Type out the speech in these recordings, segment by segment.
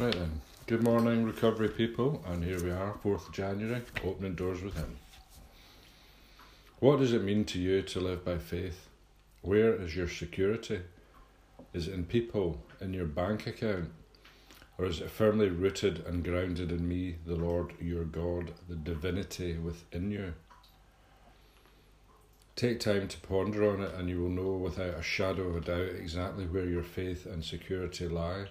Right then. Good morning, recovery people, and here we are, 4th of January, Opening Doors Within. What does it mean to you to live by faith? Where is your security? Is it in people, in your bank account? Or is it firmly rooted and grounded in me, the Lord your God, the divinity within you? Take time to ponder on it, and you will know without a shadow of a doubt exactly where your faith and security lie.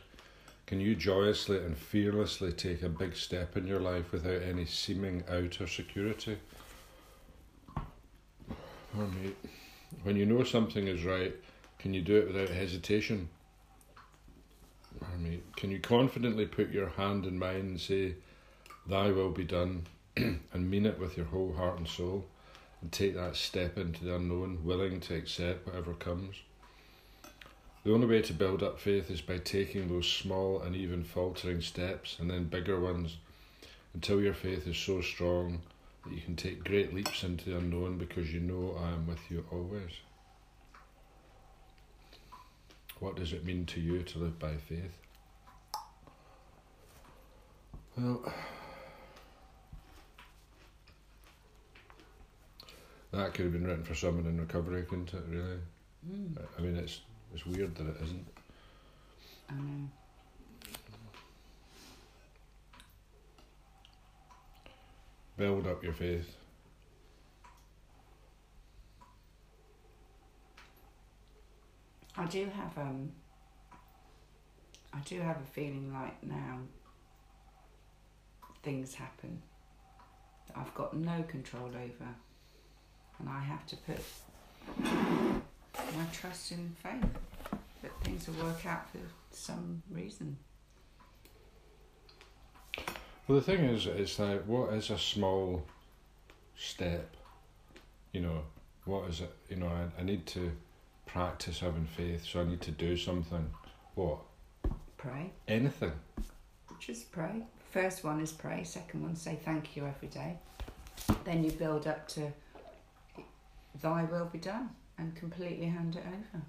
Can you joyously and fearlessly take a big step in your life without any seeming outer security? Oh. When you know something is right, can you do it without hesitation? Oh. Can you confidently put your hand in mine and say, Thy will be done, and mean it with your whole heart and soul, and take that step into the unknown, willing to accept whatever comes? The only way to build up faith is by taking those small and even faltering steps and then bigger ones until your faith is so strong that you can take great leaps into the unknown because you know I am with you always. What does it mean to you to live by faith? Well, that could have been written for someone in recovery, couldn't it, really? Mm, I mean, it's it's weird that it isn't. I know. Build up your faith. I do have um. I do have a feeling like now. Things happen that I've got no control over, and I have to put my trust in faith that things will work out for some reason. Well, the thing is, it's like, what is a small step? You know, what is it? You know, I, I need to practice having faith, so I need to do something. What? Pray, Anything. just pray. First one is pray. Second one, say thank you every day. Then you build up to Thy will be done and completely hand it over.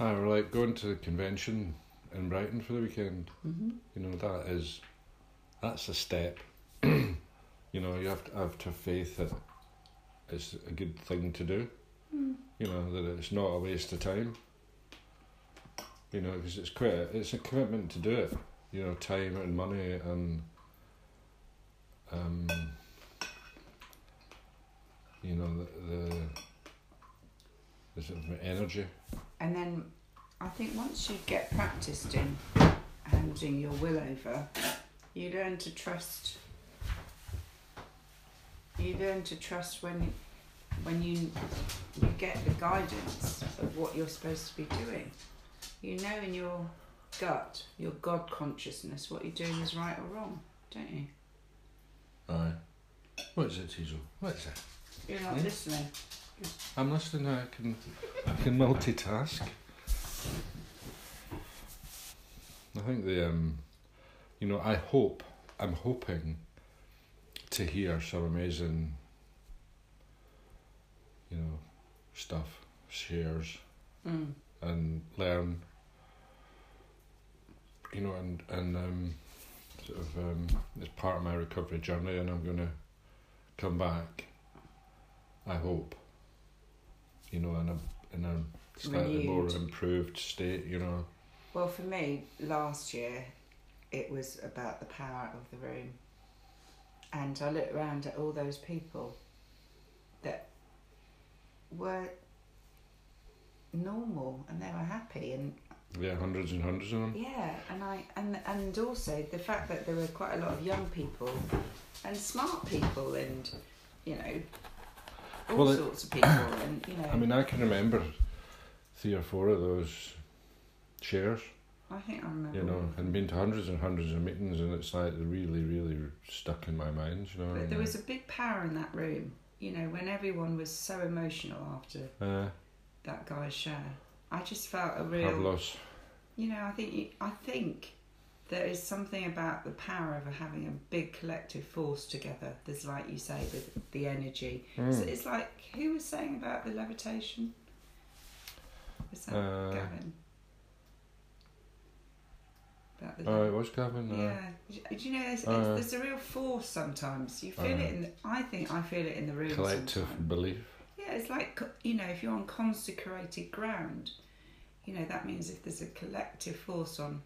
I were like going to the convention in Brighton for the weekend. Mm-hmm. You know, that is, that's a step. you know, you have to have to have faith that it's a good thing to do. Mm. You know that it's not a waste of time. You know, because it's quite a, it's a commitment to do it. You know, time and money and um, you know the the, the sort of energy. And then I think once you get practiced in handing your will over, you learn to trust. You learn to trust when, when you you get the guidance of what you're supposed to be doing. You know in your gut, your God consciousness, what you're doing is right or wrong, don't you? Aye. What is it, Teasel? What is it? You're not Hmm? listening. I'm listening. I can, I can multitask. I think the um, you know, I hope I'm hoping to hear some amazing, you know, stuff, shares, Mm. and learn. You know, and and um, sort of um, it's part of my recovery journey, and I'm gonna come back. I hope. You know, in a in a slightly more improved state. You know. Well, for me, last year, it was about the power of the room. And I looked around at all those people that were normal and they were happy and Yeah, hundreds and hundreds of them. yeah and I and and also the fact that there were quite a lot of young people and smart people and you know all Well, it- sorts of people and you know I mean, I can remember three or four of those shares. I think I remember You know, and been to hundreds and hundreds of meetings, and it's like really, really stuck in my mind. You know. But there was a big power in that room, you know, when everyone was so emotional after uh, that guy's share. I just felt a real, Pavlos. you know, I think I think there is something about the power of having a big collective force together. There's like you say, the the energy. So Mm. it's like who was saying about the levitation? Was that Uh, Gavin? Oh, it was Gavin. Uh, yeah. Do you know, there's, Uh, there's a real force sometimes. You feel uh, it in. The, I think I feel it in the room. collective sometimes. belief. Yeah, it's like you know, if you're on consecrated ground, you know that means if there's a collective force on.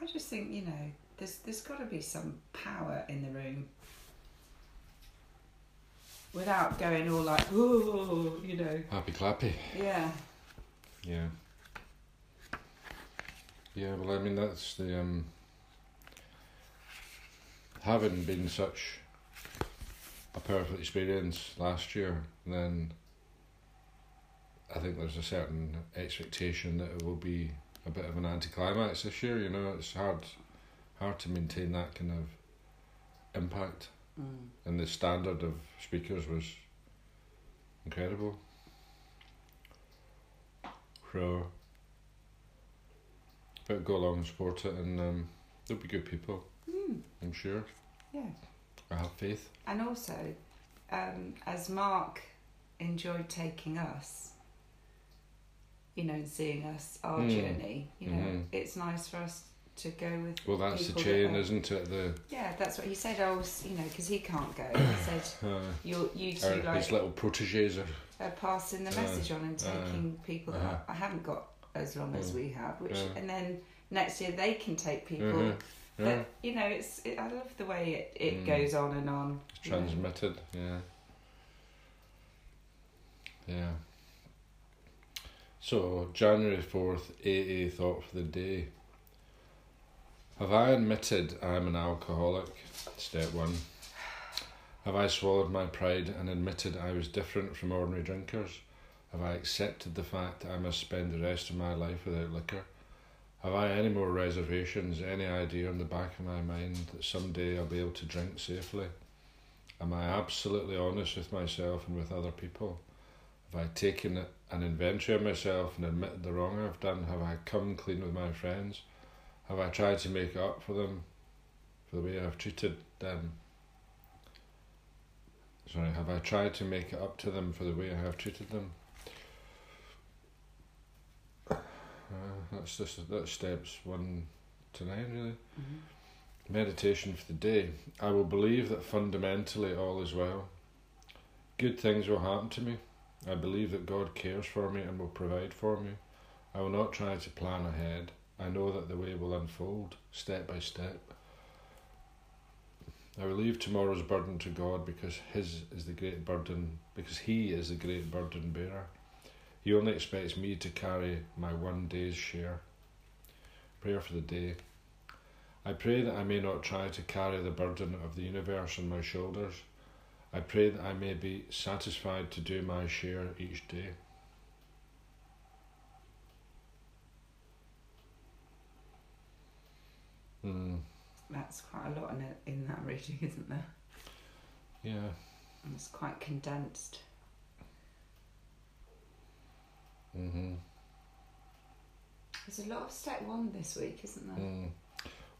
I just think you know, there's there's got to be some power in the room. Without going all like, oh, you know, Happy clappy. yeah, Yeah. Yeah, well, I mean, that's the. Um, having been such a powerful experience last year, then I think there's a certain expectation that it will be a bit of an anticlimax this year. You know, it's hard, hard to maintain that kind of impact, mm. and the standard of speakers was incredible. So, but go along and support it, and um, there'll be good people. Mm. I'm sure. yeah. I have faith. And also, um, as Mark enjoyed taking us, you know, and seeing us our Mm. journey, you know, Mhm. it's nice for us to go with. Well, that's the chain, that are- isn't it? The Yeah, that's what he said. I was, you know, because he can't go. He said, uh, "You, you our, two, like, his little proteges are. are passing the Uh, message on and uh, taking people that uh-huh. I haven't got as long as Mm. we have." Which, Yeah. and then next year they can take people. Yeah, But you know, it's. It, I love the way it, it Mm. goes on and on. it's you know. transmitted. Yeah. Yeah. So January fourth, AA thought for the day. Have I admitted I am an alcoholic? Step one. Have I swallowed my pride and admitted I was different from ordinary drinkers? Have I accepted the fact that I must spend the rest of my life without liquor? Have I any more reservations, any idea in the back of my mind that someday I'll be able to drink safely? Am I absolutely honest with myself and with other people? Have I taken an inventory of myself and admit the wrong I've done? Have I come clean with my friends? Have I tried to make up for them for the way I've treated them? Sorry, have I tried to make it up to them for the way I have treated them? Uh, that's just that's steps one to nine, really. Mhm. Meditation for the day. I will believe that fundamentally all is well. Good things will happen to me. I believe that God cares for me and will provide for me. I will not try to plan ahead. I know that the way will unfold step by step. I will leave tomorrow's burden to God because His is the great burden, because He is the great burden bearer. He only expects me to carry my one day's share. Prayer for the day. I pray that I may not try to carry the burden of the universe on my shoulders. I pray that I may be satisfied to do my share each day. Mm, That's quite a lot in, it, in that reading, isn't there? yeah. And it's quite condensed. Mm-hmm. There's a lot of step one this week, isn't there? Mm.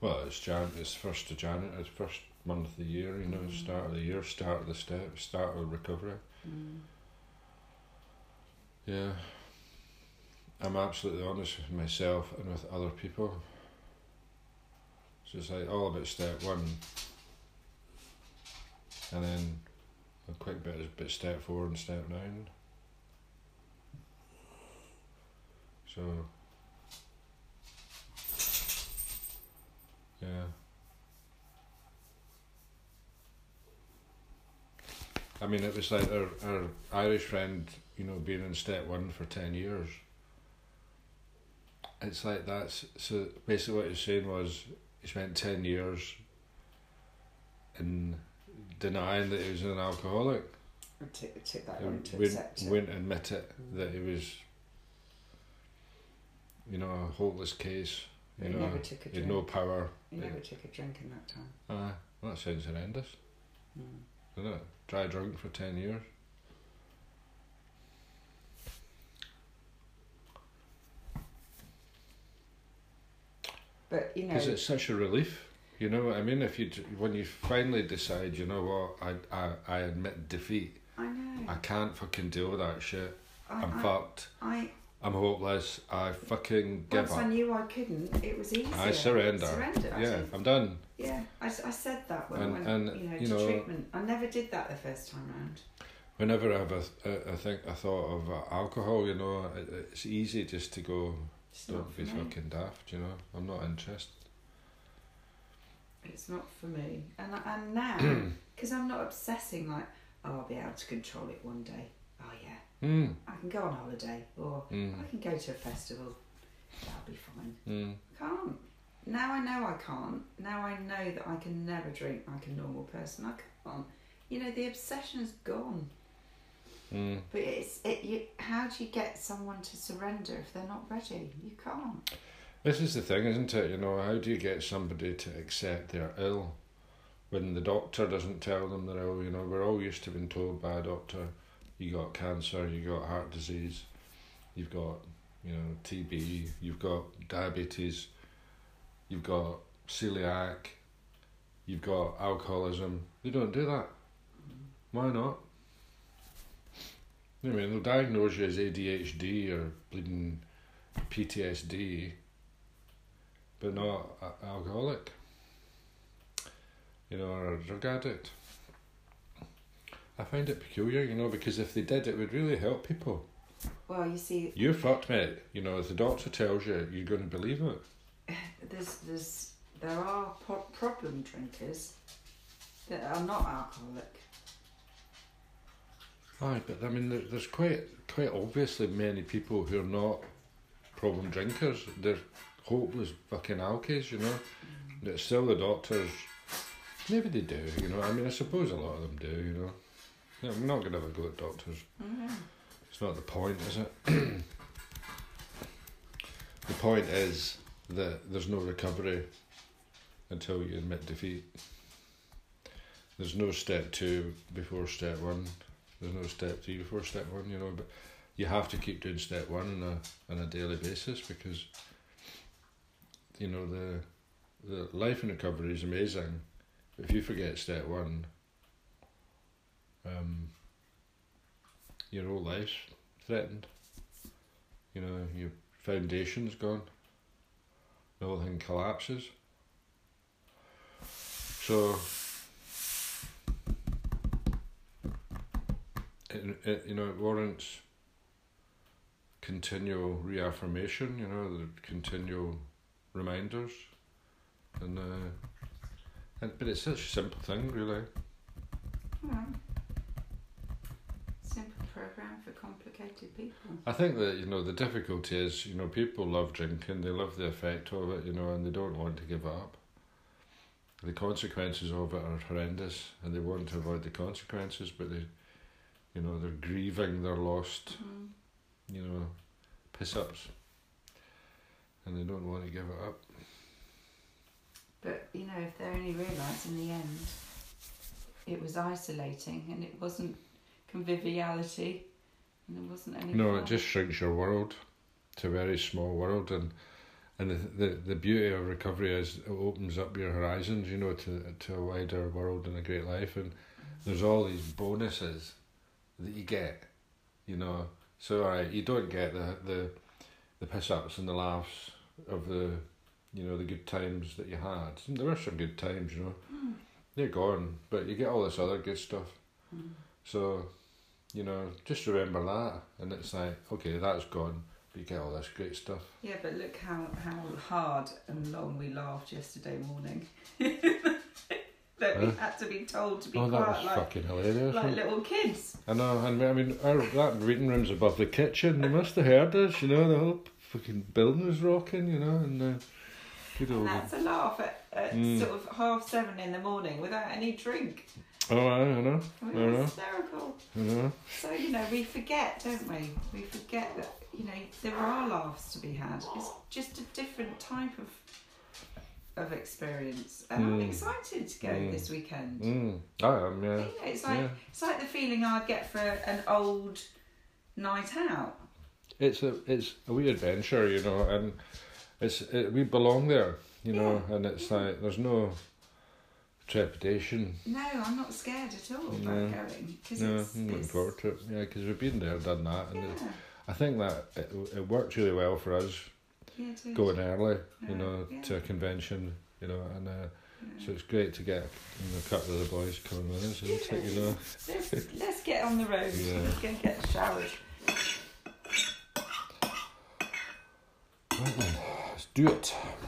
Well, it's Jan. It's first of January. It's first month of the year. You know, Mm. start of the year, start of the step, start of recovery. Mm. Yeah. I'm absolutely honest with myself and with other people. So it's like all about step one. And then a quick bit is bit step four and step nine. So yeah. I mean it was like our, our Irish friend, you know, being in step one for ten years. It's like that's so basically what he was saying was he spent ten years in denying that he was an alcoholic. It took, it took that long to wouldn't, accept it. wouldn't admit it that he was you know, a hopeless case. You He know, never took a he had drink. no power. He never took a drink in that time. Ah, well, that sounds horrendous, Mm. Doesn't it? Dry drunk for ten years. But you know, Because it's such a relief. You know what I mean? If you when you finally decide, you know what, I I, I admit defeat. I know. I can't fucking deal with that shit. I, I'm I, fucked. I I'm hopeless. I fucking give Once I knew I couldn't, it was easier. I surrender. Surrender. I Yeah, I'm done. yeah. I, I said that when And- I went, and, you know, you to know- treatment. I never did that the first time round. Whenever I have a, th- I think I thought of uh, alcohol, you know, it, it's easy just to go, It's don't be fucking daft, you know. I'm not interested. It's not for me. And and now, because I'm not obsessing like, oh, I'll be able to control it one day. Mm, I can go on holiday or mm, I can go to a festival. That'll be fine. mm. Can't. Now I know I can't. Now I know that I can never drink like a normal person. I can't. You know, the obsession's gone. Mm. But it's it. You, how do you get someone to surrender if they're not ready? You can't. This is the thing, isn't it? You know, how do you get somebody to accept they're ill when the doctor doesn't tell them they're ill? You know, we're all used to being told by a doctor, you got cancer, you got heart disease, you've got, you know, TB, you've got diabetes, you've got celiac, you've got alcoholism. They don't do that. Why not? I mean, they'll diagnose you as ADHD or bleeding PTSD, but not alcoholic, you know, or a drug addict. I find it peculiar, you know, because if they did, it would really help people. Well, you see, You're fucked, mate. You know, if the doctor tells you, you're going to believe it. there's there's there are pro- problem drinkers that are not alcoholic. Aye, but I mean, there's quite quite obviously many people who are not problem drinkers. They're hopeless fucking alkies, you know. Mm. That still the doctors. Maybe they do, you know. I mean, I suppose a lot of them do, you know. Yeah, I'm not going to have a go at doctors. Mm. It's not the point, is it? the point is that there's no recovery until you admit defeat. There's no step two before step one. There's no step three before step one, you know, but you have to keep doing step one on a on a daily basis because you know the the life in recovery is amazing. If you forget step one, um, your whole life's threatened. You know, your foundation's gone. The whole thing collapses. So, it, it, you know, it warrants continual reaffirmation, you know, the continual reminders. And, uh, and, but it's such a simple thing, really. Yeah. Simple program for complicated people. I think that you know the difficulty is you know people love drinking, they love the effect of it, you know, and they don't want to give it up. The consequences of it are horrendous, and they want to avoid the consequences, but they, you know, they're grieving their lost, Mm. you know, piss ups, and they don't want to give it up. But you know, if they only realise in the end, it was isolating and it wasn't conviviality, and there wasn't any. No, fun. it just shrinks your world to a very small world, and and the the, the beauty of recovery is it opens up your horizons, you know, to to a wider world and a great life, and there's all these bonuses that you get, you know. So alright, you don't get the the the piss ups and the laughs of the, you know, the good times that you had. There were some good times, you know. Mm. They're gone, but you get all this other good stuff. Mm. So, you know, just remember that, and it's like, okay, that's gone, but you get all this great stuff. Yeah, but look how how hard and long we laughed yesterday morning. that we had to be told to be oh, that was like fucking hilarious. like little kids. I know, and I mean, our, that reading room's above the kitchen. They must have heard us, you know. The whole fucking building was rocking, you know, and uh, good And that's a laugh at, at Mm. sort of half seven in the morning without any drink. Oh, I, know, It I know, hysterical. I know. So, you know, we forget, don't we? We forget that, you know, there are laughs to be had. It's just a different type of of experience. And I'm Mm. excited to go Mm. this weekend. Mm, I am, yeah. You know, it's like yeah. it's like the feeling I'd get for an old night out. It's a it's a wee adventure, you know, and it's it, we belong there, you know, and it's like there's no trepidation. No, I'm not scared at all about going because No, it's, I'm looking it's forward to it. Yeah, because we've been there, done that, and yeah. it, I think that it, it worked really well for us Yeah, going early, you Yeah, know, yeah. to a convention, you know, and uh, Yeah. so it's great to get you know, a couple of the boys coming with us. Take, you know, Let's, let's get on the road. Yeah. Let's go get showered. right then, do it.